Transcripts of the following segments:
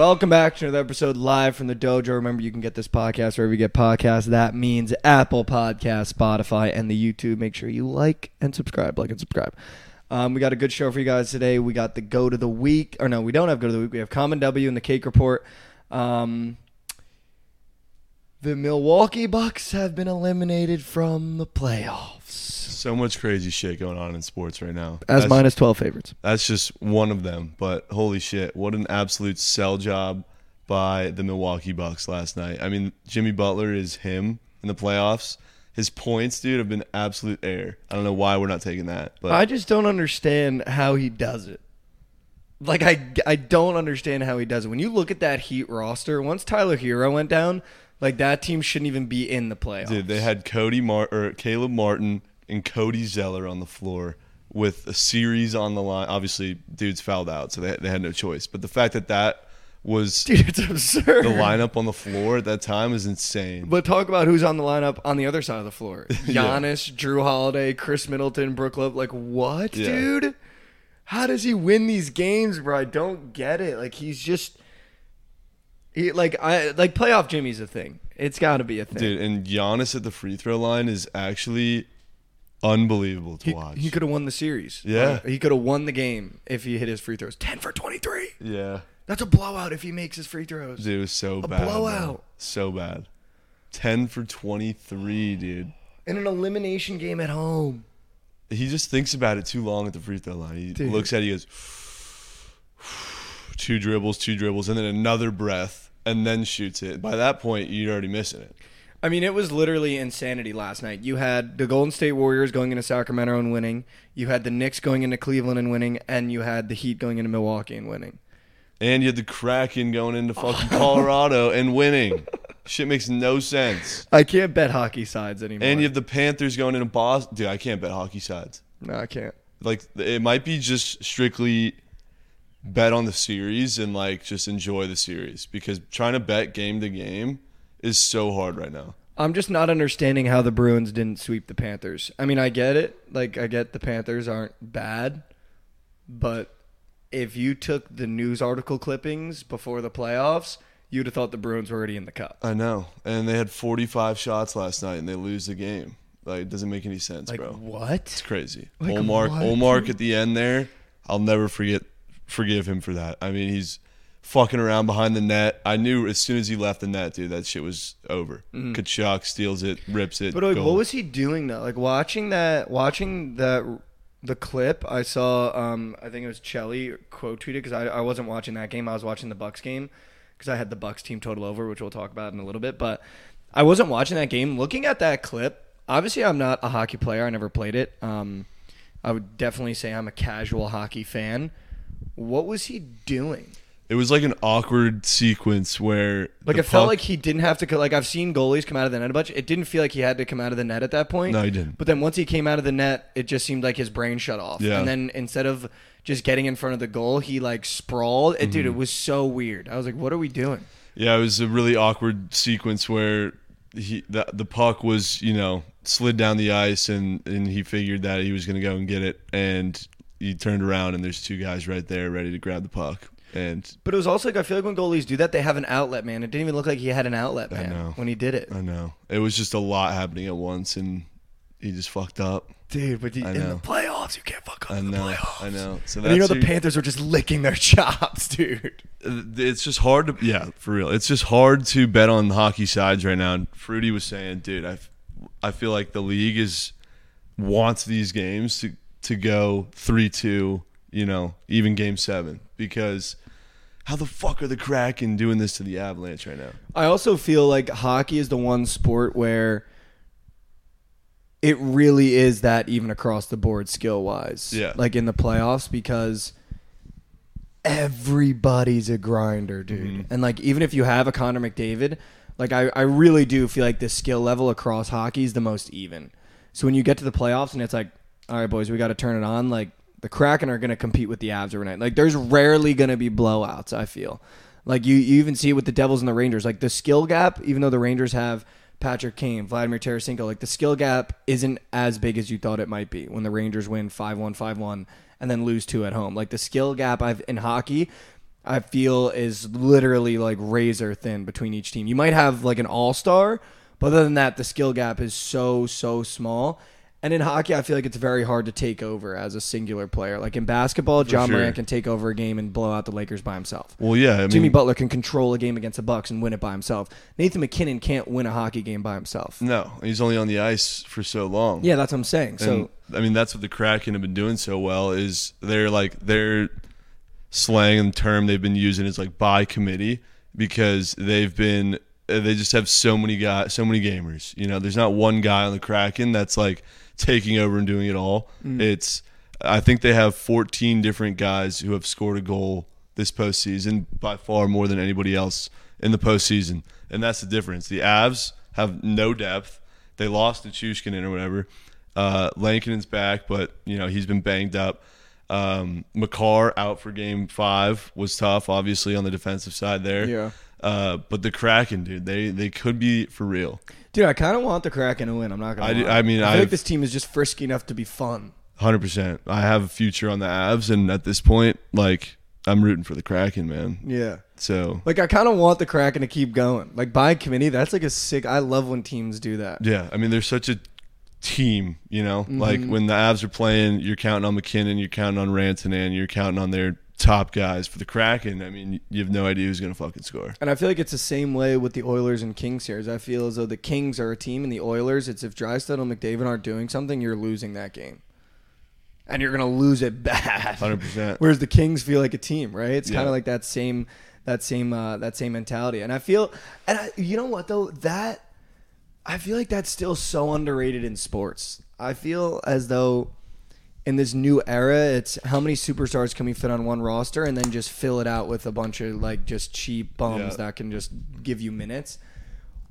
Welcome back to another episode live from the dojo. Remember, you can get this podcast wherever you get podcasts. That means Apple Podcast, Spotify, and the YouTube. Make sure you like and subscribe. Like and subscribe. Um, we got a good show for you guys today. We got the go to the week, or no, we don't have go to the week. We have Common W and the Cake Report. Um, the Milwaukee Bucks have been eliminated from the playoffs So much crazy shit going on in sports right now. as that's, minus twelve favorites. That's just one of them. But holy shit, what an absolute sell job by the Milwaukee Bucks last night. I mean, Jimmy Butler is him in the playoffs. His points, dude, have been absolute air. I don't know why we're not taking that, but I just don't understand how he does it. Like I, I don't understand how he does it. When you look at that Heat roster, once Tyler Herro went down, like that team shouldn't even be in the playoffs. dude, they had Cody Mar- or Caleb Martin and Cody Zeller on the floor with a series on the line. Obviously, dudes fouled out, so they they had no choice. But the fact that that was Dude, it's absurd. the lineup on the floor at that time is insane. But talk about who's on the lineup on the other side of the floor: Yeah. Giannis, Jrue Holiday, Khris Middleton, Brook Love. Like what, Yeah. dude? How does he win these games, bro? I don't get it. Like he's just, he like I like playoff Jimmy's a thing. It's got to be a thing. Dude, and Giannis at the free throw line is actually unbelievable to He, watch. he could have won the series. Yeah. He could have won the game if he hit his free throws. 10 for 23. yeah. That's a blowout if he makes his free throws. Dude, it was so A bad. blowout. So bad. 10 for 23, dude. In an elimination game at home. He just thinks about it too long at the free throw line. He Dude. looks at it, he goes, two dribbles, two dribbles, and then another breath, and then shoots it. By that point, you're already missing it. I mean, it was literally insanity last night. You had the Golden State Warriors going into Sacramento and winning. You had the Knicks going into Cleveland and winning. And you had the Heat going into Milwaukee and winning. And you had the Kraken going into fucking Colorado and winning. Shit makes no sense. I can't bet hockey sides anymore. And you have the Panthers going into Boston. Dude, I can't bet hockey sides. No, I can't. Like it might be just strictly bet on the series and like just enjoy the series because trying to bet game to game is so hard right now. I'm just not understanding how the Bruins didn't sweep the Panthers. I mean, I get it. Like, I get the Panthers aren't bad, but if you took the news article clippings before the playoffs, you'd have thought the Bruins were already in the cup. I know. And they had 45 shots last night and they lose the game. Like it doesn't make any sense, Like, bro. what? It's crazy. Like, Ullmark, what? Ullmark at the end there, I'll never forget forgive him for that. I mean, he's fucking around behind the net. I knew as soon as he left the net, dude, that shit was over. Tkachuk steals it, rips it. But like, what was he doing though? Like watching that, watching that, the clip. I saw. Um, I think it was Chelly quote tweeted because I, I wasn't watching that game. I was watching the Bucks game because I had the Bucks team total over, which we'll talk about in a little bit. But I wasn't watching that game. Looking at that clip, obviously I'm not a hockey player. I never played it. Um, I would definitely say I'm a casual hockey fan. What was he doing? It was like an awkward sequence where Like it felt puck- like he didn't have to. Like I've seen goalies come out of the net a bunch. It didn't feel like he had to come out of the net at that point. No, he didn't. But then once he came out of the net, it just seemed like his brain shut off. Yeah. And then instead of just getting in front of the goal, he like sprawled. It, Mm-hmm. Dude, it was so weird. I was like, "What are we doing?" Yeah, it was a really awkward sequence where he the, the puck was, you know, slid down the ice and and he figured that he was going to go and get it and he turned around and there's two guys right there ready to grab the puck. And But it was also like I feel like when goalies do that, they have an outlet, man. It didn't even look like he had an outlet, man, know. when he did it. I know. It was just a lot happening at once and he just fucked up. Dude, but you, I in the playoffs, you can't fuck up I in the know. playoffs. I know. So And you know the who- Panthers are just licking their chops, dude. Uh, it's just hard to yeah for real it's just hard to bet on hockey sides right now and fruity was saying dude I, I feel like the league is wants these games to to go 3-2 you know even game 7 because how the fuck are the kraken doing this to the avalanche right now I also feel like hockey is the one sport where it really is that even across the board skill wise. Yeah. Like in the playoffs because everybody's a grinder, dude. Mm-hmm. And like even if you have a Connor McDavid, like I, I really do feel like the skill level across hockey is the most even. So when you get to the playoffs and it's like, all right, boys, we got to turn it on. Like the Kraken are going to compete with the Avs overnight. Like there's rarely going to be blowouts. I feel like you you even see it with the Devils and the Rangers. Like the skill gap, even though the Rangers have Patrick Kane, Vladimir Tarasenko, like the skill gap isn't as big as you thought it might be when the Rangers win 5-1, 5-1 and then lose two at home. Like the skill gap I've in hockey I feel is literally like razor thin between each team. You might have like an all star, but other than that, the skill gap is so so small. And in hockey, I feel like it's very hard to take over as a singular player. Like in basketball, John sure. Morant can take over a game and blow out the Lakers by himself. Well, yeah, I mean, Jimmy Butler can control a game against the Bucks and win it by himself. Nathan MacKinnon can't win a hockey game by himself. no, he's only on the ice for so long. Yeah, that's what I'm saying. So And, I mean, that's what the Kraken have been doing so well is they're like their slang and term they've been using is like by committee because they've been they just have so many guys, so many gamers. You know, there's not one guy on the Kraken that's like taking over and doing it all. It's I think they have 14 different guys who have scored a goal this postseason by far more than anybody else in the postseason, and that's the difference. The Avs have no depth. They lost to Chushkinen or whatever. Uh, Lankinen's back, but you know he's been banged up. Um, Makar out for Game Five was tough, obviously on the defensive side there. Yeah. Uh, but the Kraken, dude, they they could be for real. Dude, I kind of want the Kraken to win. I'm not gonna. I do- lie. I mean, I feel I've- like this team is just frisky enough to be fun. Hundred percent. I have a future on the Avs, and at this point, like I'm rooting for the Kraken, man. Yeah. So Like I kind of want the Kraken to keep going. Like by committee, that's like a sick. I love when teams do that. yeah, I mean, they're such a team. You know, like Mm-hmm. when the Avs are playing, you're counting on MacKinnon, you're counting on Rantanen, you're counting on their top guys. For the Kraken, I mean, you have no idea who's gonna fucking score. And I feel like it's the same way with the Oilers and Kings series. I feel as though the Kings are a team, and the Oilers, it's if Draisaitl and McDavid aren't doing something, you're losing that game, and you're gonna lose it bad. Hundred percent. Whereas the Kings feel like a team, right? It's kind of like that same that same uh, that same mentality. And I feel, and I, you know what though that I feel like that's still so underrated in sports. I feel as though in this new era, it's how many superstars can we fit on one roster, and then just fill it out with a bunch of like just cheap bums Yeah. that can just give you minutes.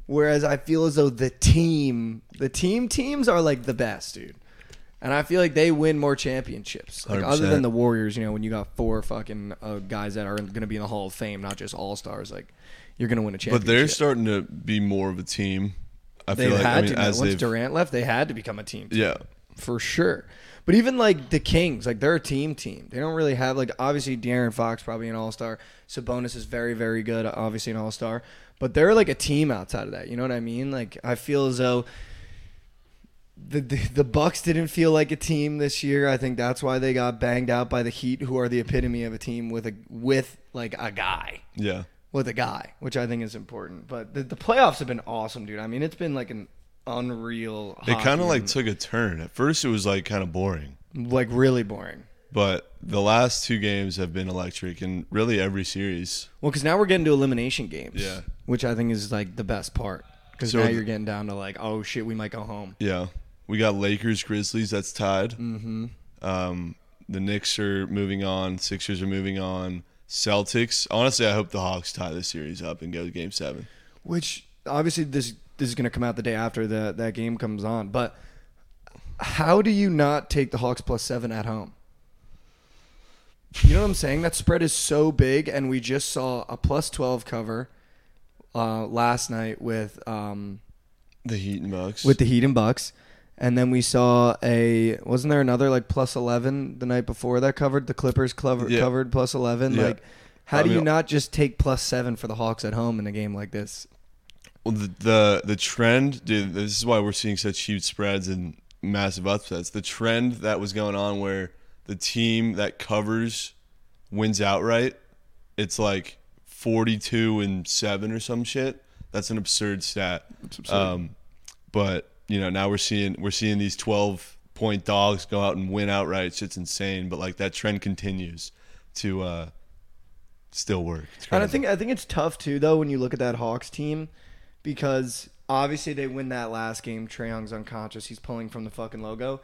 Whereas I feel as though the team, the team teams are like the best, dude. And I feel like they win more championships. Like other 100%. than the Warriors, you know, when you got four fucking uh, guys that are going to be in the Hall of Fame, not just all stars, like you're going to win a championship. But they're starting to be more of a team. I They feel like had I mean, to. Once Durant left, they had to become a team. team yeah. for sure. But even like the Kings, like they're a team team. They don't really have like obviously De'Aaron Fox probably an all star. Sabonis is very very good, obviously an all star. But they're like a team outside of that. You know what I mean? Like I feel as though the, the the Bucks didn't feel like a team this year. I think that's why they got banged out by the Heat, who are the epitome of a team with a with like a guy Yeah. with a guy, which I think is important. But the, the playoffs have been awesome, dude. I mean, it's been like an unreal. It kind of like took a turn. At first, it was like kind of boring. like really boring. But the last two games have been electric, and really every series. Well, because now we're getting to elimination games. Yeah. Which I think is like the best part. Because So now you're getting down to like, oh shit, we might go home. Yeah, we got Lakers, Grizzlies. That's tied. Mm-hmm. Um, the Knicks are moving on. Sixers are moving on. Celtics. Honestly, I hope the Hawks tie this series up and go to Game Seven. Which obviously this this is gonna come out the day after that that game comes on. But how do you not take the Hawks plus seven at home? You know what I'm saying? That spread is so big, and we just saw a plus twelve cover uh, last night with um, The Heat and Bucks. with the Heat and Bucks. And then we saw a wasn't there another like plus eleven the night before that covered the Clippers covered Yeah. covered plus eleven Yeah. like how do you not just take plus seven for the Hawks at home in a game like this? Well, the, the the trend, dude. This is why we're seeing such huge spreads and massive upsets. The trend that was going on, where the team that covers wins outright, it's like forty-two and seven or some shit. That's an absurd stat. Um, but you know, now we're seeing we're seeing these twelve point dogs go out and win outright. Shit's insane. But like that trend continues to uh, still work. It's And I think I think it's tough too though when you look at that Hawks team because obviously they win that last game. Trae Young's unconscious. He's pulling from the fucking logo.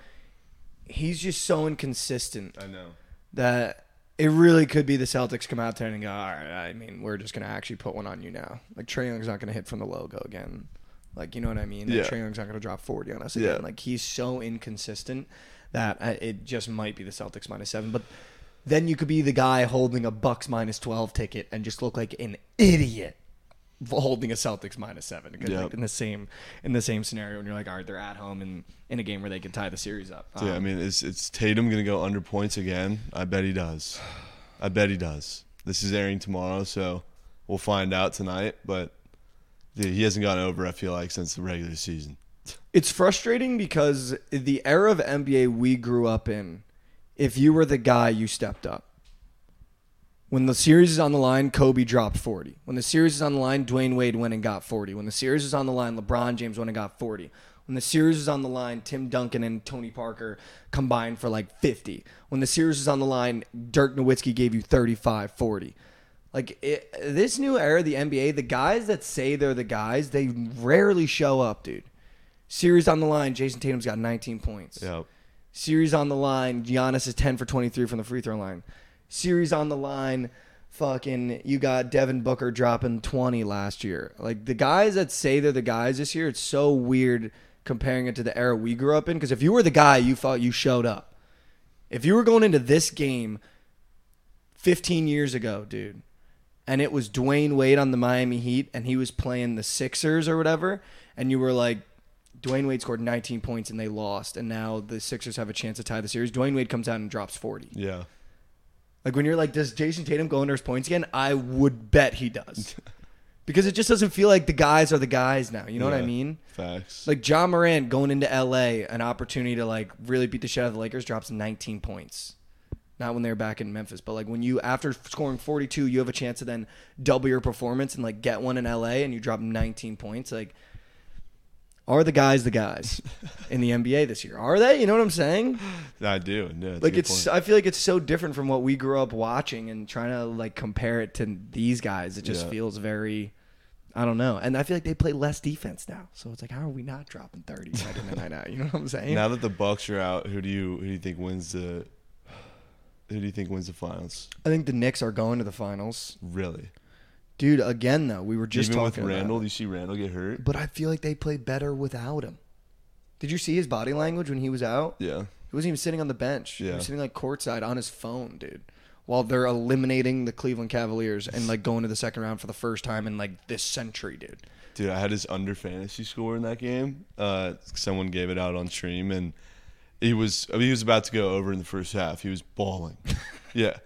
He's just so inconsistent I know. that it really could be the Celtics come out there and go, all right, I mean, we're just going to actually put one on you now. Like, Trae Young's not going to hit from the logo again. Like, you know what I mean? Like, Yeah. Trae Young's not going to drop 40 on us again. Yeah. Like, he's so inconsistent that uh, it just might be the Celtics minus seven. But then you could be the guy holding a Bucks minus 12 ticket and just look like an idiot holding a Celtics minus seven because Yep. like in the same in the same scenario and you're like all right they're at home and in a game where they can tie the series up So, yeah, I Um, mean, is it's Tatum going to go under points again? I bet he does. I bet he does. This is airing tomorrow, so we'll find out tonight. But dude, he hasn't gone over. I feel like since the regular season. It's frustrating because the era of NBA we grew up in, if you were the guy, you stepped up. When the series is on the line, Kobe dropped 40. When the series is on the line, Dwyane Wade went and got 40. When the series is on the line, LeBron James went and got 40. When the series is on the line, Tim Duncan and Tony Parker combined for like 50. When the series is on the line, Dirk Nowitzki gave you 35, 40. Like it, this new era of the NBA, the guys that say they're the guys, they rarely show up, dude. Series on the line, Jayson Tatum's got 19 points. Yep. Series on the line, Giannis is 10 for 23 from the free throw line. Series on the line, fucking, you got Devin Booker dropping 20 last year. Like the guys that say they're the guys this year, it's so weird comparing it to the era we grew up in. Because if you were the guy, you thought you showed up. If you were going into this game 15 years ago, dude, and it was Dwyane Wade on the Miami Heat and he was playing the Sixers or whatever, and you were like, Dwyane Wade scored 19 points and they lost, and now the Sixers have a chance to tie the series. Dwyane Wade comes out and drops 40. Yeah. Like when you're like, does Jayson Tatum go under his points again? I would bet he does. because it just doesn't feel like the guys are the guys now. You know what I mean? Facts. Like Ja Morant going into LA, an opportunity to like really beat the shit out of the Lakers, drops 19 points. Not when they were back in Memphis, but like when you after scoring 42, you have a chance to then double your performance and like get one in LA, and you drop 19 points. Like, are the guys the guys in the NBA this year? Are they? You know what I'm saying? I do. A like it's point. I feel like it's so different from what we grew up watching and trying to like compare it to these guys. It just Yeah. feels very I don't know. And I feel like they play less defense now. So it's like how are we not dropping 30 night in and night out? You know what I'm saying? Now that the Bucks are out, who do you who do you think wins the who do you think wins the finals? I think the Knicks are going to the finals. Really? Dude, again though, we were just Even with talking about Randle, it. do you see Randle get hurt? But I feel like they play better without him. Did you see his body language when he was out? Yeah. He wasn't even sitting on the bench. Yeah. He was sitting like courtside on his phone, dude. While they're eliminating the Cleveland Cavaliers and like going to the second round for the first time in like this century, dude. Dude, I had his under fantasy score in that game. Uh, someone gave it out on stream, and he was I mean, he was about to go over in the first half. He was bawling, yeah.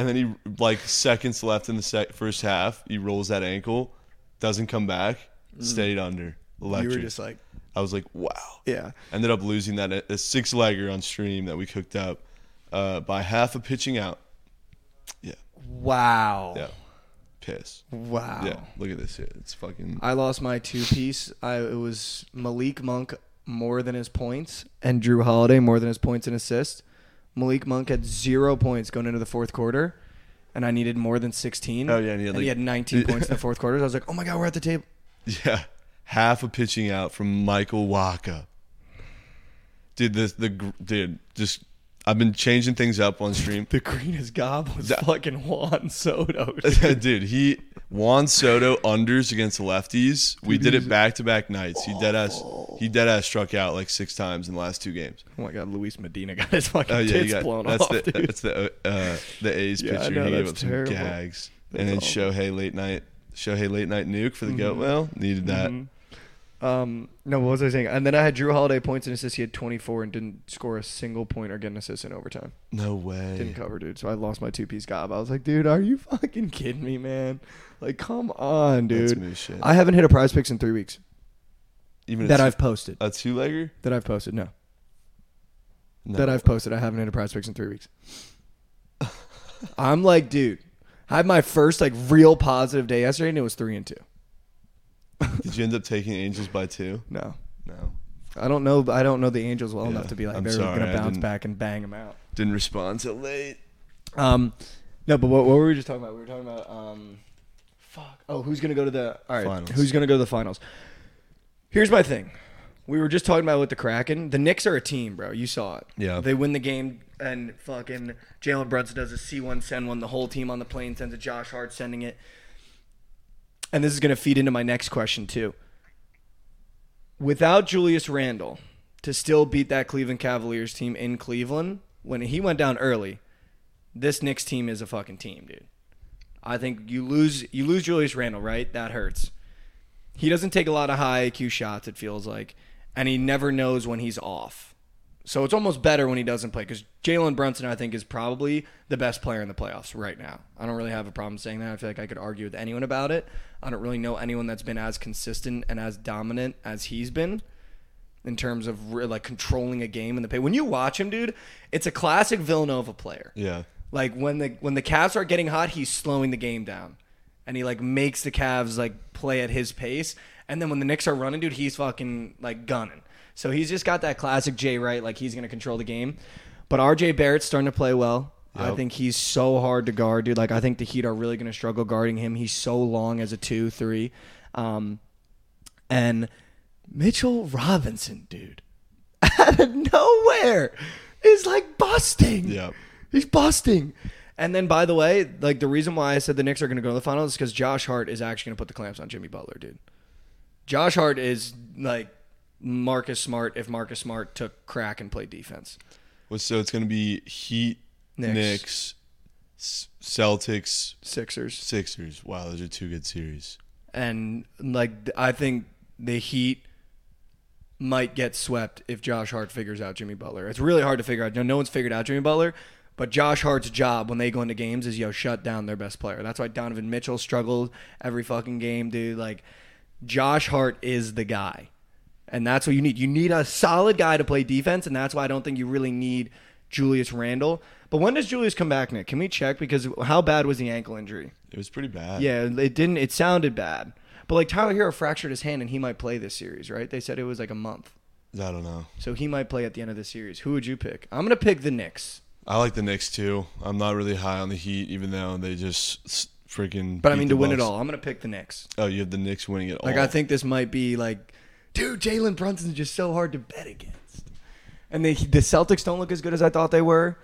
And then he like seconds left in the sec- first half, he rolls that ankle, doesn't come back, stayed under. Electric. Mm. You were just like, I was like, wow. yeah. Ended up losing that a six legger on stream that we cooked up uh, by half a pitching out. Yeah, Wow. yeah, piss. Wow. Yeah, look at this shit. It's fucking. I lost my two piece. I it was Malik Monk more than his points and Jrue Holiday more than his points and assists. Malik Monk had zero points going into the fourth quarter, and I needed more than sixteen. Oh, yeah, and he had, he like- had 19 points in the fourth quarter. I was like, oh my god, we're at the table. Yeah, half a pitching out from Michael Waka. Dude, the the gr- dude just I've been changing things up on stream. The greenest gob was That- fucking Juan Soto. dude, he Juan Soto unders against the lefties. We did it back to back nights. He dead ass he dead ass struck out like six times in the last two games. Oh my god, Luis Medina got his fucking Oh yeah, tits got blown that's off, the dude. that's the uh, the A's Yeah, pitcher. know, he gave that's up some gags, That's and then awful. Shohei late night Shohei late night nuke for the goat. Well, needed that. Mhm. Um, no, what was I saying? And then I had Jrue Holiday points and assists. He had 24 and didn't score a single point or get an assist in overtime. No way. Didn't cover, dude. So I lost my two piece gob. I was like, dude, are you fucking kidding me, man? Like, come on, dude. I haven't hit a PrizePicks in three weeks Even that I've posted. a two legger. That I've posted. No, No. that I've posted. I haven't hit a PrizePicks in three weeks. I'm like, dude, I had my first like real positive day yesterday, and it was three and two. Did you end up taking Angels by two? No, No. I don't know. I don't know the Angels well enough to be like I'm they're sorry, gonna bounce didn't- back and bang them out. Didn't respond till late. Um, no, but what, what were we just talking about? We were talking about um, fuck. Oh, who's gonna go to the all right? Finals. Who's gonna go to the finals? Here's my thing. We were just talking about with the Kraken. The Knicks are a team, bro. You saw it. Yeah. They win the game, and fucking Jalen Brunson does a C1 send one. The whole team on the plane sends a Josh Hart sending it. And this is gonna feed into my next question too. Without Julius Randle to still beat that Cleveland Cavaliers team in Cleveland when he went down early, this Knicks team is a fucking team, dude. I think you lose you lose Julius Randle, right? That hurts. He doesn't take a lot of high IQ shots, it feels like, and he never knows when he's off. So it's almost better when he doesn't play because Jalen Brunson, I think, is probably the best player in the playoffs right now. I don't really have a problem saying that. I feel like I could argue with anyone about it. I don't really know anyone that's been as consistent and as dominant as he's been in terms of re- like controlling a game in the paint. When you watch him, dude, it's a classic Villanova player. Yeah. Like when the when the Cavs are getting hot, he's slowing the game down, and he like makes the Cavs like play at his pace. And then when the Knicks are running, dude, he's fucking like gunning. So he's just got that classic Jay Wright, like he's gonna control the game. But RJ Barrett's starting to play well. I think he's so hard to guard, dude. Like I think the Heat are really gonna struggle guarding him. He's so long as a two, three, um, and Mitchell Robinson, dude, out of nowhere, is like busting. Yeah. He's busting. And then, by the way, like the reason why I said the Knicks are going to go to the finals is because Josh Hart is actually going to put the clamps on Jimmy Butler, dude. Josh Hart is like Marcus Smart if Marcus Smart took crack and played defense. Well, so it's going to be Heat, Knicks. Knicks, S- Celtics, Sixers. Sixers. Wow, those are two good series. And like I think the Heat might get swept if Josh Hart figures out Jimmy Butler. It's really hard to figure out. No, no one's figured out Jimmy Butler, but Josh Hart's job when they go into games is yo shut down their best player. That's why Donovan Mitchell struggled every fucking game, dude. Like Josh Hart is the guy. And that's what you need. You need a solid guy to play defense, and that's why I don't think you really need Julius Randle. But when does Julius come back, Nick? Can we check? Because how bad was the ankle injury? It was pretty bad. Yeah, it didn't. It sounded bad, but like Tyler Herro fractured his hand and he might play this series, right? They said it was like a month, I don't know. so he might play at the end of the series. Who would you pick? I'm gonna pick the Knicks, I like the Knicks too. I'm not really high on the Heat, even though they just freaking. but I mean to win it all, I'm gonna pick the Knicks. Oh, you have the Knicks winning it all. Like. I think this might be like, dude, Jalen Brunson's just so hard to bet against, and they, the Celtics don't look as good as I thought they were.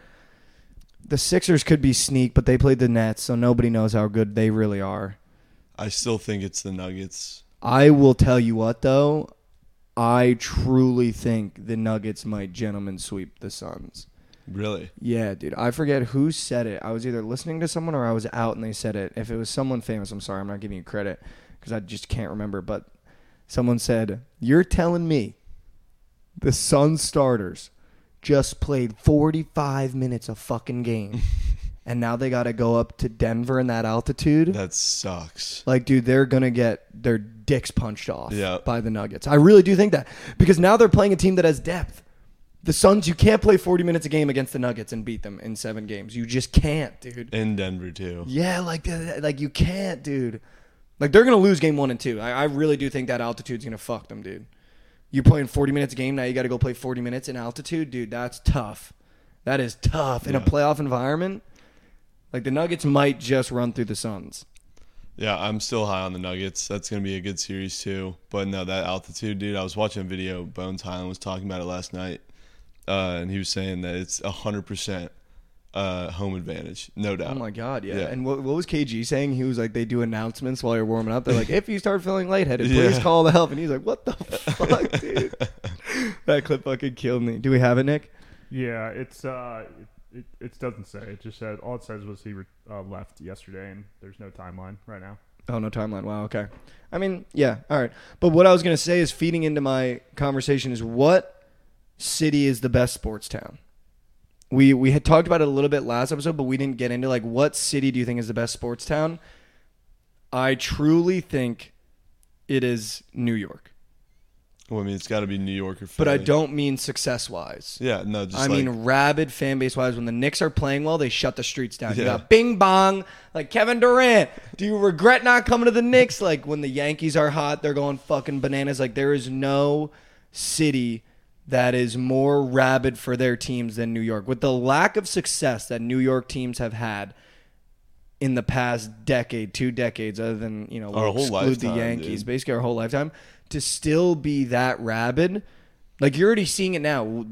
The Sixers could be sneak, but they played the Nets, so nobody knows how good they really are. I still think it's the Nuggets. I will tell you what though, I truly think the Nuggets might gentlemen sweep the Suns. Really? Yeah, dude. I forget who said it. I was either listening to someone or I was out and they said it. If it was someone famous, I'm sorry, I'm not giving you credit because I just can't remember. But someone said, "You're telling me the Suns starters just played 45 minutes of fucking game, and now they got to go up to Denver in that altitude." That sucks. Like, dude, they're gonna get their dicks punched off Yeah. by the Nuggets. I really do think that because now they're playing a team that has depth. The Suns, you can't play 40 minutes a game against the Nuggets and beat them in seven games. You just can't, dude. In Denver too. Yeah, like uh, like you can't, dude. Like they're gonna lose game one and two. I, I really do think that altitude's gonna fuck them, dude. You're playing 40 minutes a game now. You got to go play 40 minutes in altitude, dude. That's tough. That is tough in a playoff environment. Like the Nuggets might just run through the Suns. Yeah, I'm still high on the Nuggets. That's gonna be a good series too. But no, that altitude, dude. I was watching a video. Bones Hyland was talking about it last night, uh, and he was saying that it's hundred percent uh, home advantage, no doubt. Oh my god, yeah. Yeah. And what, what was KG saying? He was like, they do announcements while you're warming up. They're like, if you start feeling lightheaded, please Yeah. call the help. And he's like, what the fuck, dude? that clip fucking killed me. Do we have it, Nick? Yeah, it's uh, it, it, it doesn't say. It just said all it says was he re- uh, left yesterday, and there's no timeline right now. Oh no, timeline. Wow. Okay. I mean, yeah. All right. But what I was gonna say is feeding into my conversation is what city is the best sports town. We we had talked about it a little bit last episode, but we didn't get into like what city do you think is the best sports town? I truly think it is New York, Well, I mean, it's got to be New York or. but I don't mean success wise. Yeah, no, just I like, mean, rabid fan base wise, when the Knicks are playing well, they shut the streets down. You got Bing Bong, like Kevin Durant. Do you regret not coming to the Knicks? Like when the Yankees are hot, they're going fucking bananas. Like there is no city that is more rabid for their teams than New York. With the lack of success that New York teams have had in the past decade, two decades, other than you know, Our we'll whole exclude the Yankees, dude. basically our whole lifetime, to still be that rabid, like you're already seeing it now.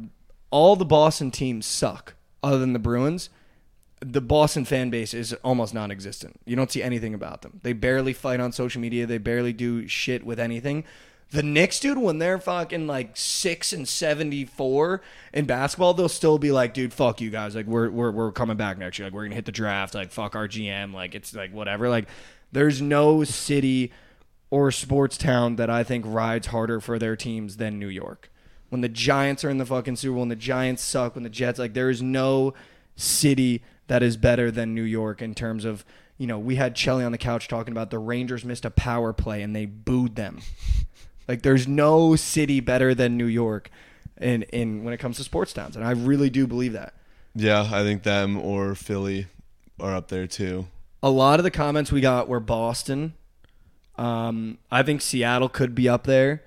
All the Boston teams suck, other than the Bruins. The Boston fan base is almost non-existent. You don't see anything about them. They barely fight on social media. They barely do shit with anything. The Knicks, dude, when they're fucking like six and seventy-four in basketball, they'll still be like, dude, fuck you guys. Like we're we're we're coming back next year. Like we're gonna hit the draft. Like fuck our GM. Like it's like whatever. Like there's no city or sports town that I think rides harder for their teams than New York. when the Giants are in the fucking Super Bowl, when the Giants suck, when the Jets like there is no city that is better than New York in terms of you know we had Chelly on the couch talking about the Rangers missed a power play and they booed them. Like there's no city better than New York in in when it comes to sports towns, and I really do believe that. Yeah, I think them or Philly are up there too. A lot of the comments we got were Boston. Um, I think Seattle could be up there.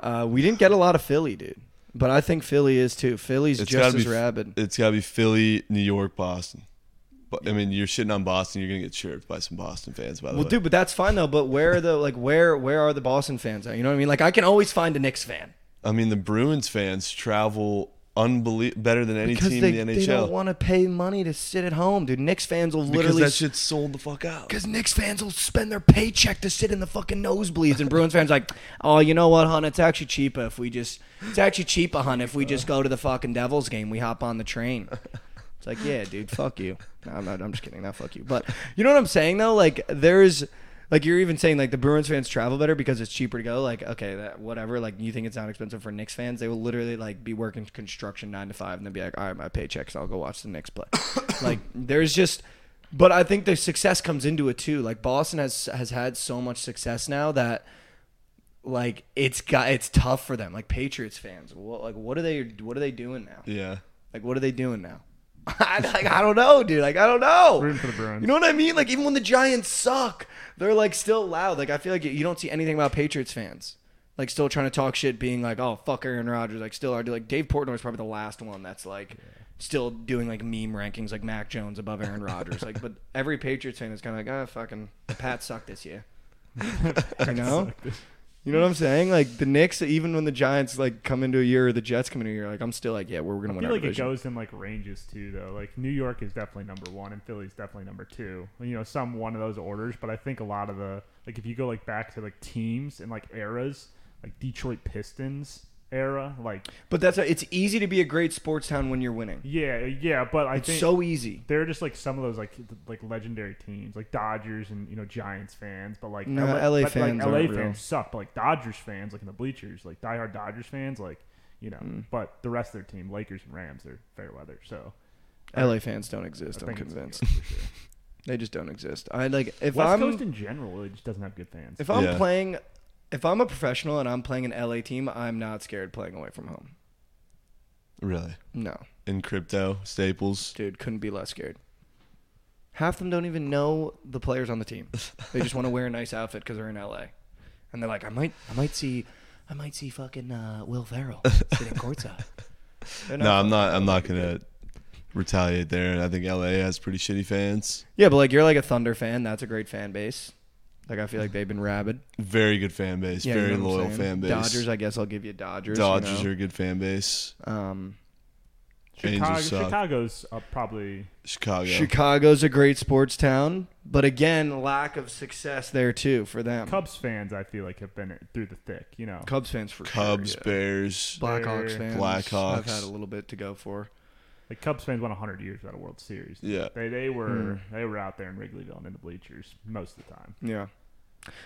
Uh, we didn't get a lot of Philly, dude. But I think Philly is too. Philly's It's just as be- rabid. It's got to be Philly, New York, Boston. But I mean, you're shitting on Boston. You're gonna get chirped by some Boston fans, by the way. Well, way. dude, but that's fine though. But where are the like where where are the Boston fans at? You know what I mean? Like I can always find a Knicks fan I mean, the Bruins fans travel unbelie- better than any team they, in the NHL. they don't want to pay money to sit at home, dude. Knicks fans will literally because that shit's sold the fuck out. Because Knicks fans will spend their paycheck to sit in the fucking nosebleeds, and Bruins fans like, oh, you know what, hun? It's actually cheaper if we just, it's actually cheaper, hun, if we just go to the fucking Devils game. We hop on the train. It's like, yeah, dude, fuck you. No, I'm not. I'm just kidding. Not fuck you. But you know what I'm saying though? Like, there's, like, you're even saying like the Bruins fans travel better because it's cheaper to go. Like, okay, that whatever. Like, you think it's not expensive for Knicks fans? They will literally like be working construction nine to five, and they'll be like, all right, my paychecks. I'll go watch the Knicks play. like, there's just. But I think the success comes into it too. Like Boston has has had so much success now that like it's got it's tough for them. Like Patriots fans, what like what are they what are they doing now? Yeah, Like what are they doing now? I, like I don't know, dude. Like I don't know. Rooting for the Bruins. You know what I mean? Like even when the Giants suck, they're like still loud. Like I feel like you don't see anything about Patriots fans. Like still trying to talk shit, being like, "Oh fuck Aaron Rodgers." Like still are like Dave Portnoy is probably the last one that's like still doing like meme rankings, like Mac Jones above Aaron Rodgers. like, but every Patriots fan is kind of like, "Ah, fucking the Pats suck this year." you know? You know what I'm saying? Like the Knicks, even when the Giants like come into a year or the Jets come into a year, like I'm still like, yeah, we're gonna I win feel our like it goes in like ranges too, though. Like New York is definitely number one, and Philly's definitely number two. You know, some one of those orders, but I think a lot of the like if you go like back to like teams and like eras, like Detroit Pistons era, like But that's it's easy to be a great sports town when you're winning. yeah, yeah. But I It's think so easy. they're just like some of those like th- like legendary teams, like Dodgers and you know Giants fans. But like No, LA but, fans like, LA aren't fans real. suck. But like Dodgers fans, like in the bleachers, like diehard Dodgers fans, like you know. Mm. But the rest of their team, Lakers and Rams, they're fair weather. So LA fans don't I exist. I'm think it's New convinced for sure. they just don't exist. I like if West I'm Coast in general really just doesn't have good fans. if I'm Yeah. playing if I'm a professional and I'm playing an LA team, I'm not scared playing away from home. really. No, In crypto, Staples. dude, couldn't be less scared. Half them don't even know the players on the team. They just want to wear a nice outfit because they're in LA, and they're like, I might, I might see, I might see fucking uh, Will Ferrell sitting courtside. They're No, I'm not. I'm not gonna retaliate there. I think LA has pretty shitty fans. Yeah, but like you're like a Thunder fan. That's a great fan base. Like I feel like they've been rabid. Very good fan base. Yeah, you very know loyal saying? fan base. Dodgers, I guess I'll give you Dodgers. you Dodgers know? are a good fan base. Um, Chicago, Chicago's uh, probably Chicago. Chicago's a great sports town, but again, lack of success there too for them. Cubs fans. I feel like have been through the thick. You know, Cubs fans for Cubs, sure. yeah. Bears. Blackhawks Bear- fans. Blackhawks. I've had a little bit to go for. Like Cubs fans won 100 years without a World Series. Yeah. They they were Hmm. they were out there in Wrigleyville and in the bleachers most of the time. Yeah.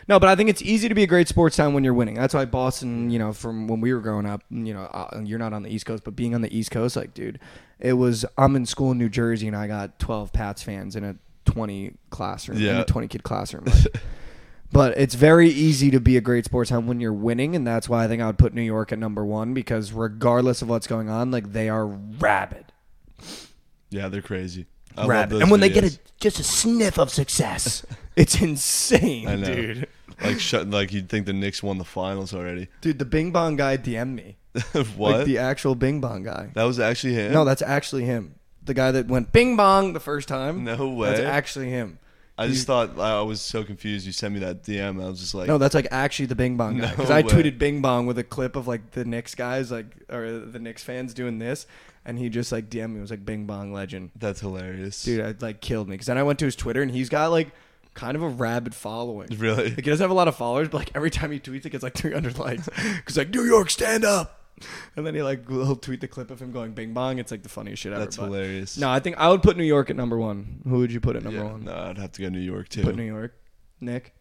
No, but I think it's easy to be a great sports town when you're winning. That's why Boston, you know, from when we were growing up, you know, uh, you're not on the East Coast, but being on the East Coast, like, dude, it was. I'm in school in New Jersey, and I got 12 Pats fans in a 20 classroom, in Yeah. a 20 kid classroom. Like, but it's very easy to be a great sports town when you're winning, and that's why I think I would put New York at number one because regardless of what's going on, like they are rabid, Yeah, they're crazy. I and when they get a, just a sniff of success, it's insane, I know. dude. like shut, like you'd think the Knicks won the finals already. Dude, the Bing Bong guy DM'd me. what? Like the actual Bing Bong guy. that was actually him. No, that's actually him. The guy that went Bing Bong the first time. no way. That's actually him. I just thought I was so confused. You sent me that DM. I was just like, No, that's like actually the Bing Bong guy. No Because I way. tweeted Bing Bong with a clip of like the Knicks guys, like or the Knicks fans doing this, and he just like DM'd me. It was like Bing Bong legend, that's hilarious, dude. It like killed me. Because then I went to his Twitter, and he's got like kind of a rabid following. Really? Like he doesn't have a lot of followers, but like every time he tweets, it gets like 300 likes. Because like New York, stand up. And then he like he'll tweet the clip of him going Bing Bong. It's like the funniest shit ever. That's but- hilarious. No, I think I would put New York at number one. Who would you put at number Yeah, one? No, I'd have to go New York too. Put New York. Nick.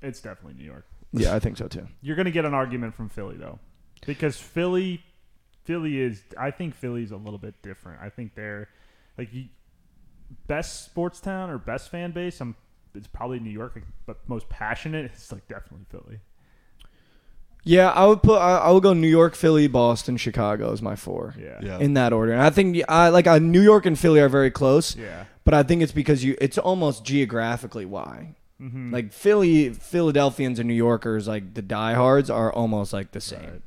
It's definitely New York. Yeah, I think so too. You're gonna get an argument from Philly though. because Philly, Philly is. I think Philly's a little bit different. I think they're like you, best sports town or best fan base. I'm. It's probably New York, but most passionate. It's like definitely Philly. Yeah, I would put. I, I would go New York, Philly, Boston, Chicago is my four. Yeah. Yeah. In that order, and I think I like uh, New York and Philly are very close, Yeah. but I think it's because you. It's almost geographically why. Mm-hmm. Like Philly, Philadelphians and New Yorkers, like the diehards, are almost like the same. Right.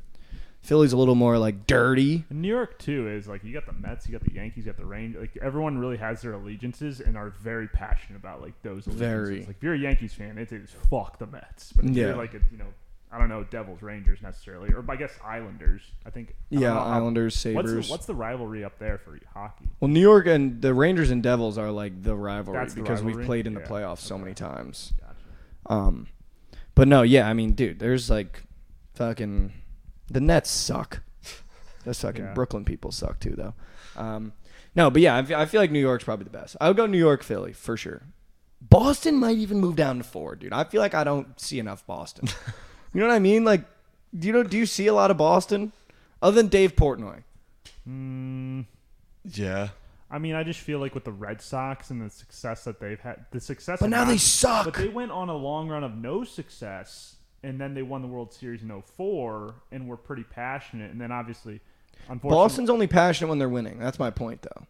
Philly's a little more like dirty. And New York too is like you got the Mets, you got the Yankees, you got the Rangers. Like everyone really has their allegiances and are very passionate about like those allegiances. Very. Like if you're a Yankees fan, it is fuck the Mets. But if Yeah. you're like a you know, I don't know, Devils, Rangers necessarily, or I guess Islanders. I think. I Yeah, know Islanders, What's Sabres. the, what's the rivalry up there for hockey? well, New York and the Rangers and Devils are like the rivalry the because we've played in the Yeah. playoffs so many times. Gotcha. Um, but no, yeah, I mean, dude, there's like fucking the Nets suck. The fucking Yeah. Brooklyn people suck too, though. Um, no, but yeah, I feel like New York's probably the best. I would go New York, Philly for sure. Boston might even move down to four, dude. I feel like I don't see enough Boston. you know what I mean? Like, do you know? Do you see a lot of Boston other than Dave Portnoy? Mm, Yeah. I mean, I just feel like with the Red Sox and the success that they've had, the success. But now not- they suck. But they went on a long run of no success, and then they won the World Series in 04 and were pretty passionate. And then obviously, unfortunately, Boston's only passionate when they're winning. That's my point, though.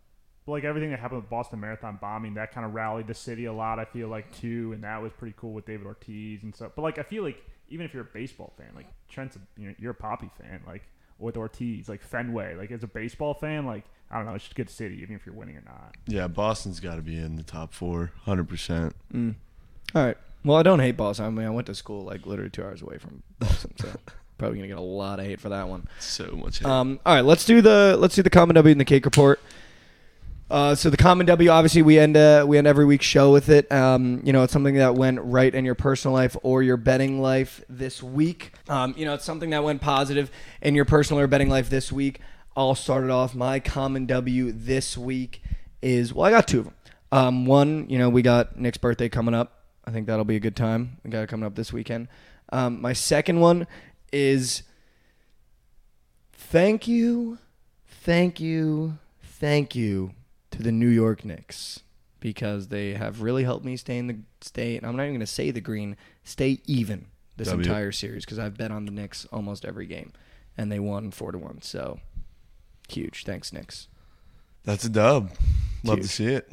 like everything that happened with Boston Marathon bombing, that kind of rallied the city a lot. I feel like too, and that was pretty cool with David Ortiz and stuff. But like, I feel like even if you're a baseball fan, like Trent's, a, you know, you're a Poppy fan, like with Ortiz, like Fenway, like as a baseball fan, like I don't know, it's just a good city, even if you're winning or not. Yeah. Boston's got to be in the top four, hundred percent. Mm. All right. Well, I don't hate Boston. I mean, I went to school like literally two hours away from Boston, so probably gonna get a lot of hate for that one. So much. hate. Um, all right, let's do the let's do the common W and the cake report. Uh, so the common W, obviously, we end uh, we end every week's show with it. Um, you know, it's something that went right in your personal life or your betting life this week. Um, you know, it's something that went positive in your personal or betting life this week. I'll start it off. My common W this week is well, I got two of them. Um, one, you know, we got Nick's birthday coming up. I think that'll be a good time. We got it coming up this weekend. Um, my second one is thank you, thank you, thank you to the New York Knicks because they have really helped me stay in the stay. I'm not even going to say the green, stay even this W. entire series because I've bet on the Knicks almost every game, and they won four to one. So huge, thanks Knicks. That's a dub. Love to see it.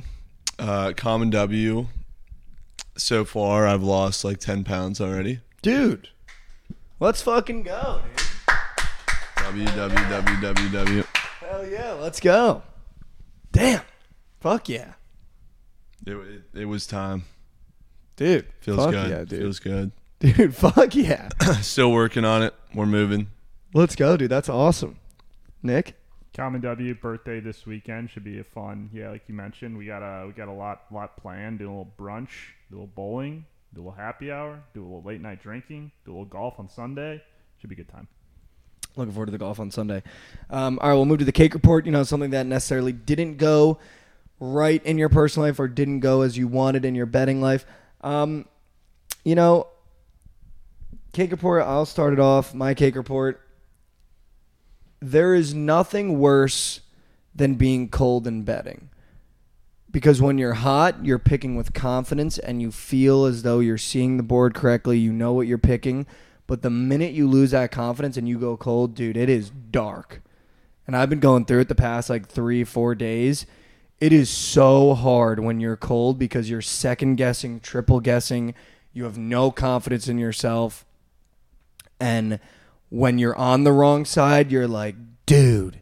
Uh, common W. So far, I've lost like ten pounds already. Dude, let's fucking go, dude. W W W W W. Hell yeah, let's go. Damn, fuck yeah, It, it, it was time. dude. Feels fuck good. yeah, dude. Feels good. dude, fuck yeah. Still working on it. We're moving. Let's go, dude. That's awesome. Nick? Common W birthday this weekend should be a fun. Yeah, like you mentioned, we got a we got a lot lot planned. Do a little brunch, do a little bowling, do a little happy hour, do a little late night drinking, do a little golf on Sunday. Should be a good time. Looking forward to the golf on Sunday. Um, all right, we'll move to the cake report. You know, something that necessarily didn't go right in your personal life or didn't go as you wanted in your betting life. Um, you know, cake report, I'll start it off. My cake report. There is nothing worse than being cold in betting. Because when you're hot, you're picking with confidence and you feel as though you're seeing the board correctly. You know what you're picking. But the minute you lose that confidence and you go cold, dude, it is dark. And I've been going through it the past like three, four days. It is so hard when you're cold because you're second guessing, triple guessing. You have no confidence in yourself. And when you're on the wrong side, you're like, dude.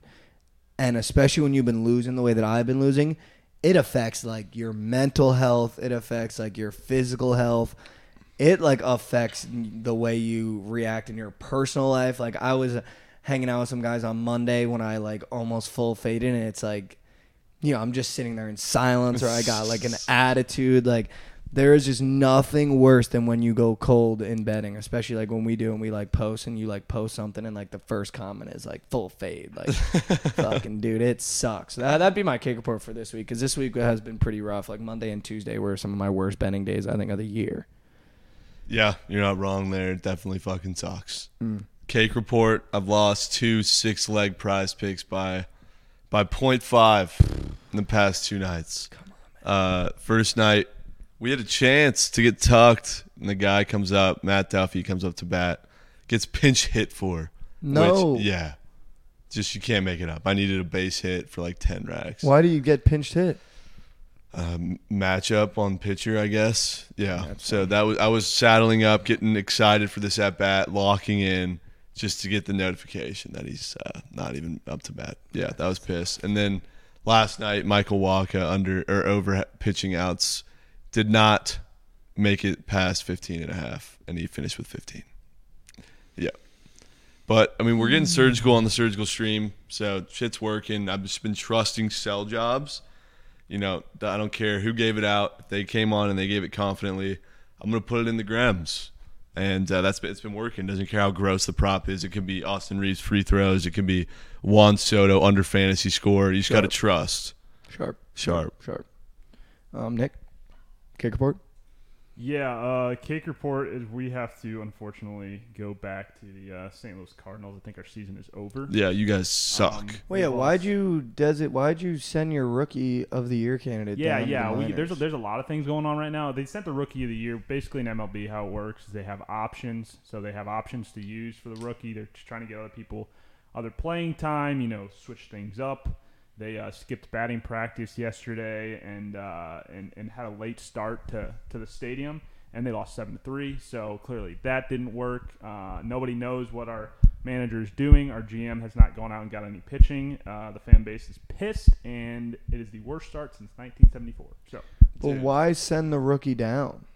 And especially when you've been losing the way that I've been losing, it affects like your mental health. It affects like your physical health. It like affects the way you react in your personal life. Like I was hanging out with some guys on Monday when I like almost full faded, and it's like, you know, I'm just sitting there in silence, or I got like an attitude. Like there is just nothing worse than when you go cold in betting, especially like when we do and we like post and you like post something and like the first comment is like full fade. Like fucking dude, it sucks. That, that'd be my kick report for this week because this week has been pretty rough. Like Monday and Tuesday were some of my worst betting days I think of the year. Yeah, you're not wrong there. It definitely fucking sucks. Mm. Cake report. I've lost two six leg PrizePicks by by 0.5 in the past two nights. Uh, first night, we had a chance to get tucked, and the guy comes up, Matt Duffy comes up to bat, gets pinch hit for. No. Which, yeah. Just you can't make it up. I needed a base hit for like 10 racks. Why do you get pinched hit? um, matchup on pitcher, I guess. Yeah. That's so that was I was saddling up, getting excited for this at bat, locking in just to get the notification that he's uh, not even up to bat. Yeah, that was pissed. And then last night, Michael Walker under or over pitching outs did not make it past 15 and a half, and he finished with 15. Yeah. But I mean, we're getting surgical on the surgical stream, so shit's working. I've just been trusting sell jobs you know, I don't care who gave it out. If they came on and they gave it confidently, I'm gonna put it in the grams, and uh, that's been, it's been working. Doesn't care how gross the prop is. It can be Austin Reaves free throws. It can be Juan Soto under fantasy score. You just got to trust. Sharp. Sharp. Sharp. Um, Nick, kick report. Yeah, uh, cake report is we have to unfortunately go back to the uh, St. Louis Cardinals. I think our season is over. Yeah, you guys suck. Um, Wait, we yeah, why'd you does it? Why'd you send your rookie of the year candidate? Yeah, down to yeah. the We, there's a, there's a lot of things going on right now. They sent the rookie of the year. Basically, in MLB, how it works is they have options. So they have options to use for the rookie. They're just trying to get other people other playing time. You know, switch things up. They uh, skipped batting practice yesterday and, uh, and and had a late start to, to the stadium, and they lost seven to three. So clearly that didn't work. Uh, nobody knows what our manager is doing. Our GM has not gone out and got any pitching. Uh, the fan base is pissed, and it is the worst start since 1974. So But Dude. why send the rookie down?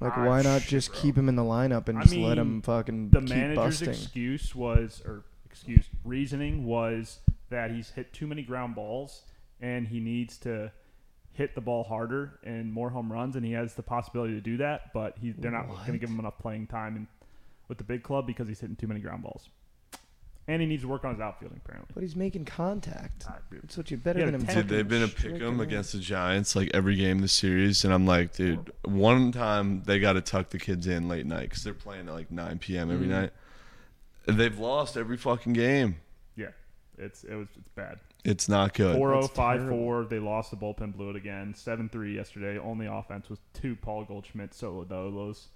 Like, Ah, why not shit, just bro. keep him in the lineup and I just let him fucking the keep manager's busting? excuse was, or excuse reasoning was that he's hit too many ground balls and he needs to hit the ball harder and more home runs, and he has the possibility to do that, but he, they're not going to give him enough playing time in, with the big club because he's hitting too many ground balls. And he needs to work on his outfielding, apparently. But he's making contact. Ah. That's what you better Yeah, than him. Dude, they've been a striking pick 'em against the Giants like every game this series, and I'm like, dude, one time they got to tuck the kids in late night because they're playing at like 9 p.m. every Mhm. night. They've lost every fucking game. Yeah, it's it was it's bad. It's not good. Four zero That's five terrible. four. They lost the bullpen, blew it again. Seven three yesterday. Only offense was two Paul Goldschmidt solo dolos,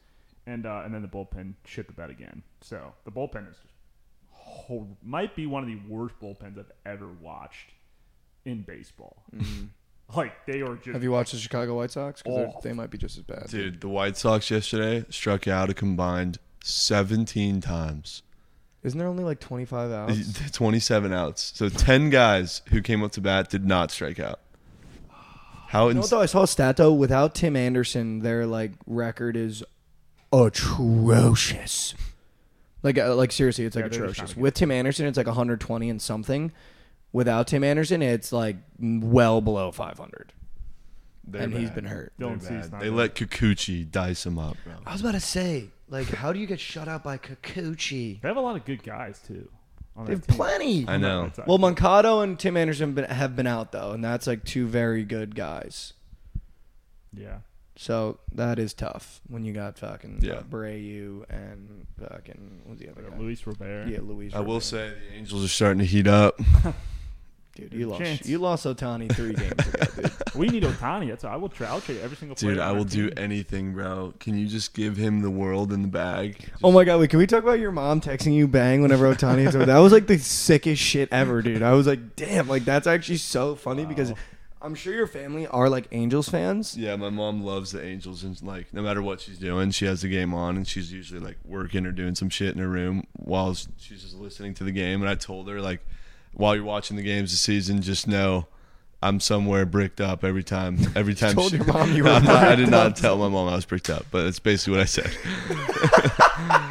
and uh, and then the bullpen shit the bed again. So the bullpen is just hor- might be one of the worst bullpens I've ever watched in baseball. like they are just Have you watched the Chicago White Sox? Because Oh. they might be just as bad. Dude, the White Sox yesterday struck out a combined 17 times. Isn't there only like 25 outs? 27 outs. So 10 guys who came up to bat did not strike out. How You know ins- what though? I saw a stat though. Without Tim Anderson, their like record is atrocious. Like, uh, like seriously, it's like Yeah, atrocious. With Tim Anderson, it's like 120 and something. Without Tim Anderson, it's like well below 500. They're and he's bad. been hurt. They're Dylan Cease bad. not They good. let Kikuchi dice him up, bro. I was about to say, like, how do you get shut out by Kikuchi? They have a lot of good guys too. On They that have team. plenty. I know. Red Well, team. Moncada and Tim Anderson been, have been out though, and that's like two very good guys. yeah. So that is tough when you got fucking Yeah. uh, Brayu and fucking what's the other guy? Luis Robert. Yeah, Luis. I will Robert. say the Angels are starting to heat up. dude, you lost. Chance. You lost Ohtani three games ago, dude. We need Ohtani. That's I will trade. I'll trade every single player. Dude, I our will do anything, bro. Can you just give him the world in the bag? Oh my god, wait, can we talk about your mom texting you bang whenever Ohtani is over? That was like the sickest shit ever, dude. I was like, damn, like that's actually so funny because I'm sure your family are like Angels fans. Yeah, my mom loves the Angels, and like no matter what she's doing, she has the game on, and she's usually like working or doing some shit in her room while she's just listening to the game. And I told her like, while you're watching the games this season, just know I'm somewhere bricked up every time. Every time. told she- your mom you were not- I did not tell my mom I was bricked up, but it's basically what I said.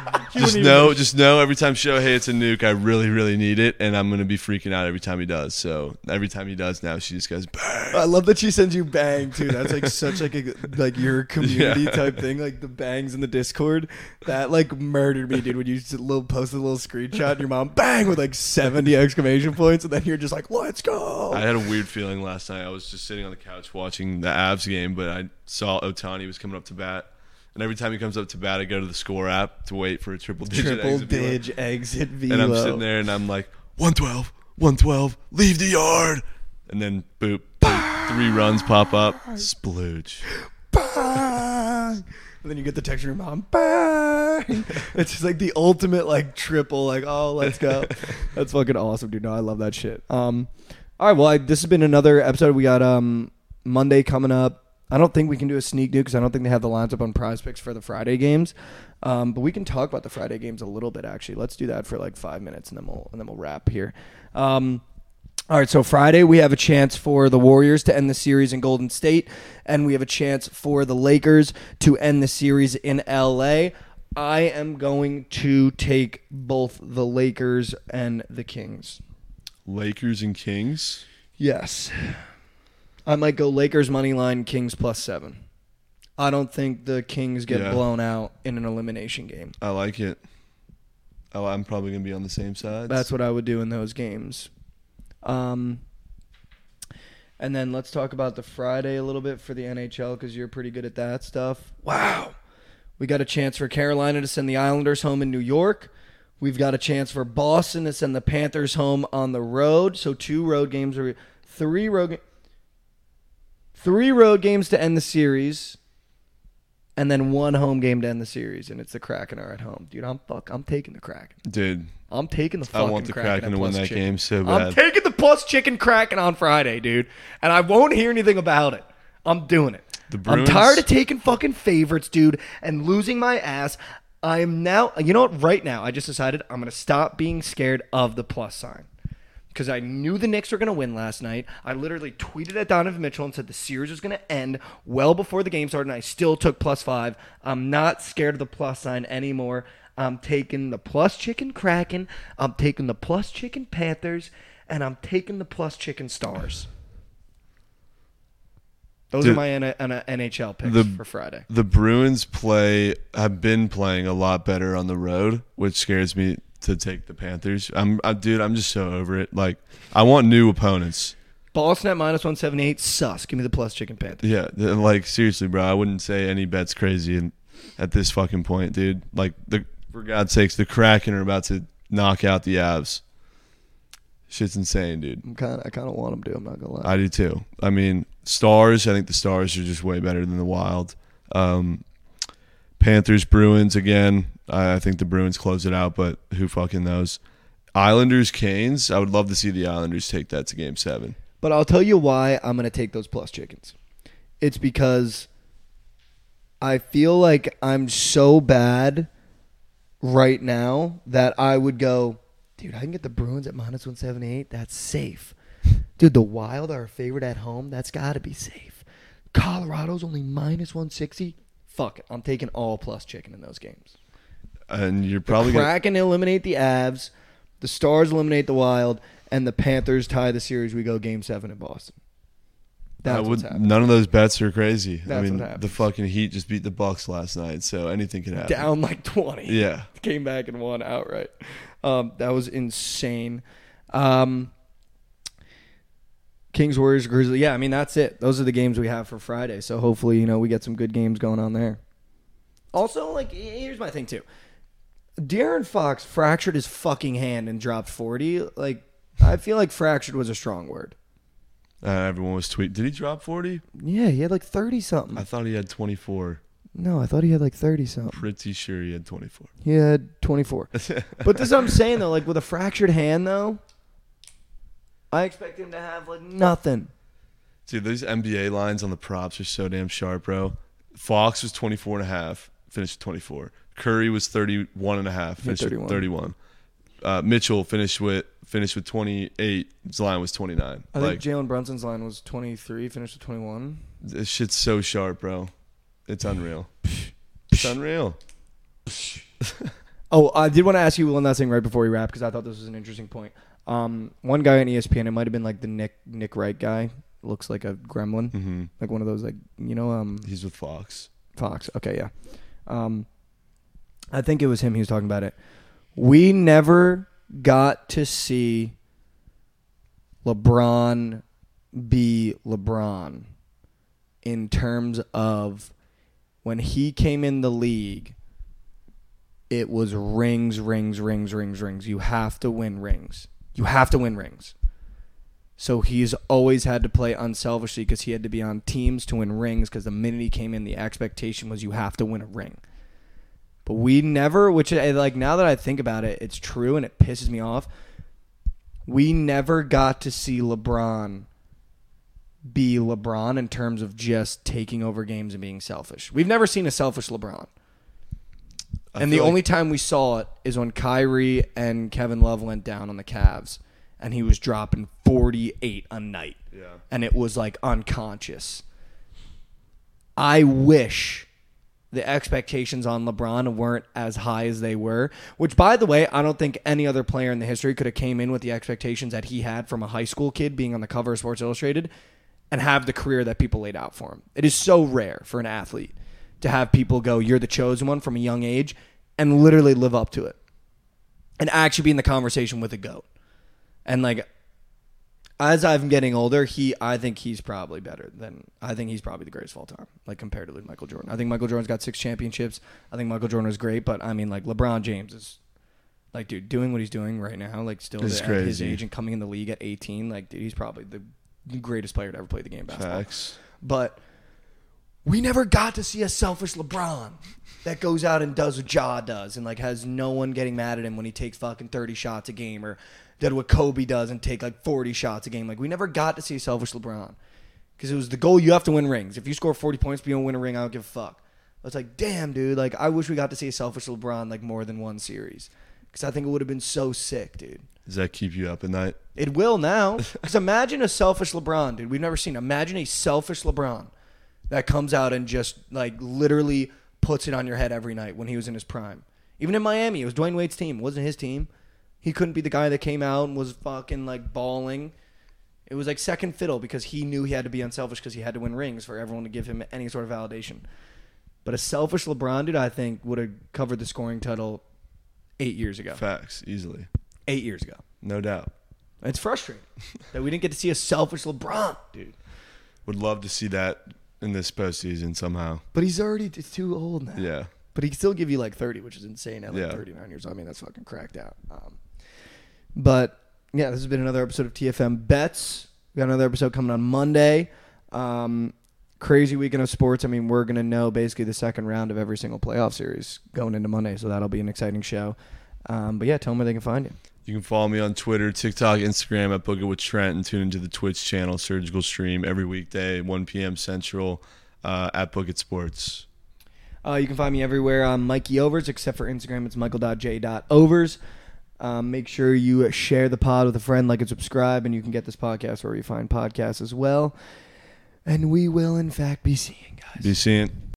She just know, even- just know every time Shohei hits a nuke, I really, really need it, and I'm gonna be freaking out every time he does. So every time he does now, she just goes, "Bang." I love that she sends you bang too. That's like such like a like your community Yeah. type thing. Like the bangs in the Discord. That like murdered me, dude. When you just little posted a little screenshot, and your mom bang with like seventy exclamation points, and then you're just like, let's go. I had a weird feeling last night. I was just sitting on the couch watching the Avs game, but I saw Ohtani was coming up to bat, And every time he comes up to bat, I go to the score app to wait for a triple digit Triple exit velo. dig exit velo. And I'm sitting there and I'm like, 112, 112, leave the yard. And then boop, boop three runs pop up. Splooge. Bang! And then you get the text from your mom. Bang! It's just like the ultimate like triple. Like oh, let's go. That's fucking awesome, dude. No, I love that shit. Um, all right. Well, I, this has been another episode. We got um Monday coming up. I don't think we can do a sneak new because I don't think they have the lines up on PrizePicks for the Friday games. Um, but we can talk about the Friday games a little bit. Actually, let's do that for like five minutes, and then we'll and then we'll wrap here. Um, all right, so Friday we have a chance for the Warriors to end the series in Golden State, and we have a chance for the Lakers to end the series in LA. I am going to take both the Lakers and the Kings. Lakers and Kings. Yes. I might go Lakers money line, Kings plus seven. I don't think the Kings get Yeah. blown out in an elimination game. I like it. Oh, I'm probably going to be on the same side. That's what I would do in those games. Um, and then let's talk about the Friday a little bit for the NHL because you're pretty good at that stuff. Wow. We got a chance for Carolina to send the Islanders home in New York. We've got a chance for Boston to send the Panthers home on the road. So two road games or three road ga- three road games to end the series, and then one home game to end the series, and it's the Kraken are at home. Dude, I'm fuck. I'm taking the Kraken. Dude, I'm taking the I fucking want the Kraken, Kraken to win that chicken. game so bad. I'm taking the plus chicken Kraken on Friday, dude, and I won't hear anything about it. I'm doing it. The I'm tired of taking fucking favorites, dude, and losing my ass. I am now. You know what? Right now, I just decided I'm gonna stop being scared of the plus sign. Because I knew the Knicks were going to win last night. I literally tweeted at Donovan Mitchell and said the series was going to end well before the game started, and I still took plus five. I'm not scared of the plus sign anymore. I'm taking the plus chicken Kraken. I'm taking the plus chicken Panthers, and I'm taking the plus chicken Stars. Those are my N- N- NHL picks the- for Friday. the Bruins play have been playing a lot better on the road, which scares me to take the Panthers. I'm, I, dude, I'm just so over it. Like, I want new opponents. Boston at minus 178. Sus. Give me the plus chicken Panthers. Yeah, like seriously, bro. I wouldn't say any bet's crazy in, at this fucking point, dude. Like, the for God's sakes, the Kraken are about to knock out the Avs. Shit's insane, dude. I'm kind of, I kind of want them to. I'm not gonna lie. I do too. I mean, Stars. I think the Stars are just way better than the Wild. Um, Panthers, Bruins again. I, I think the Bruins close it out, but who fucking knows? Islanders, Canes. I would love to see the Islanders take that to Game Seven. But I'll tell you why I'm going to take those plus chickens. It's because I feel like I'm so bad right now that I would go, dude, I can get the Bruins at minus 178. That's safe. Dude, the Wild are a favorite at home. That's got to be safe. Colorado's only minus 160. Fuck it. I'm taking all plus chicken in those games. And you're The probably gonna, Kraken eliminate the Avs, the Stars eliminate the Wild, and the Panthers tie the series. We go Game Seven in Boston. That's would, none of those bets are crazy. I mean, the fucking Heat just beat the Bucks last night, so anything can happen. Down like twenty. Yeah. came back and won outright. Um, that was insane. Um, Kings, Warriors, Grizzlies. Yeah, I mean that's it. Those are the games we have for Friday. So hopefully, you know, we get some good games going on there. Also, like here's my thing too. De'Aaron Fox fractured his fucking hand and dropped forty. Like I feel like fractured was a strong word. Uh, everyone was tweet. Did he drop forty? Yeah, he had like thirty something. I thought he had twenty four. No, I thought he had like thirty something. Pretty sure he had twenty four. He had 24. but this is what I'm saying though, like with a fractured hand though, I expect him to have like nothing. Dude, these NBA lines on the props are so damn sharp, bro. Fox was 24 and a half, finished with 24. Curry was 31 and a half, finished 31. with 31. Uh, Mitchell finished with finished with 28. His line was 29. I like think Jalen Brunson's line was 23, finished with 21. this shit's so sharp, bro. It's unreal. It's unreal. Oh, I did want to ask you one last thing right before we wrap because I thought this was an interesting point. Um, one guy on ESPN, it might have been like the Nick Nick Wright guy, looks like a gremlin, hmm like one of those like you know um He's with Fox. Fox. Okay, yeah. Um, I think it was him. He was talking about it. We never got to see LeBron be LeBron in terms of when he came in the league, it was rings, rings, rings, rings, rings. You have to win rings. You have to win rings. So he's always had to play unselfishly because he had to be on teams to win rings because the minute he came in, the expectation was you have to win a ring. But we never, which I like now that I think about it, it's true and it pisses me off. We never got to see LeBron be LeBron in terms of just taking over games and being selfish. We've never seen a selfish LeBron. I and the like- only time we saw it is when Kyrie and Kevin Love went down on the Cavs and he was dropping 48 a night. Yeah. And it was like unconscious. I wish the expectations on LeBron weren't as high as they were, which by the way, I don't think any other player in the history could have came in with the expectations that he had from a high school kid being on the cover of Sports Illustrated and have the career that people laid out for him. It is so rare for an athlete to have people go, "You're the chosen one" from a young age and literally live up to it. And actually be in the conversation with a goat. And like as I'm getting older, he I think he's probably better than I think he's probably the greatest of all time, like compared to Michael Jordan. I think Michael Jordan's got six championships. I think Michael Jordan was great, but I mean like LeBron James is like dude doing what he's doing right now, like still It's at his age and coming in the league at 18, like dude, he's probably the greatest player to ever play the game of basketball. Facts. But we never got to see a selfish LeBron that goes out and does what Ja does and like has no one getting mad at him when he takes fucking 30 shots a game or did what Kobe does and take like 40 shots a game. Like we never got to see selfish LeBron because it was the goal. You have to win rings. If you score 40 points, but you don't win a ring, I don't give a fuck. I was like, damn, dude. Like I wish we got to see a selfish LeBron like more than one series because I think it would have been so sick, dude. Does that keep you up at night? It will now. Because imagine a selfish LeBron, dude. We've never seen. Imagine a selfish LeBron that comes out and just like literally puts it on your head every night when he was in his prime. Even in Miami, it was Dwyane Wade's team. It wasn't his team. He couldn't be the guy that came out and was fucking like bawling. It was like second fiddle because he knew he had to be unselfish because he had to win rings for everyone to give him any sort of validation. But a selfish LeBron, dude, I think would have covered the scoring title eight years ago. Facts, easily. Eight years ago. No doubt. It's frustrating that we didn't get to see a selfish LeBron, dude. Would love to see that in this postseason somehow. But he's already t- too old now. Yeah. But he can still give you like 30, which is insane at like Yeah. 39 years old. I mean, that's fucking cracked out. Um, but yeah, this has been another episode of TFM Bets. We got another episode coming on Monday. Um, crazy weekend of sports. I mean, we're going to know basically the second round of every single playoff series going into Monday. So that'll be an exciting show. Um, but yeah, tell them where they can find you. You can follow me on Twitter, TikTok, Instagram at Book It with Trent, and tune into the Twitch channel, Surgical Stream, every weekday, 1 p.m. Central, uh, at Book It Sports. Uh, you can find me everywhere. I'm Mikey Overs, except for Instagram. It's michael.j.overs. Um, make sure you share the pod with a friend, like and subscribe, and you can get this podcast where you find podcasts as well. And we will, in fact, be seeing guys. Be seeing.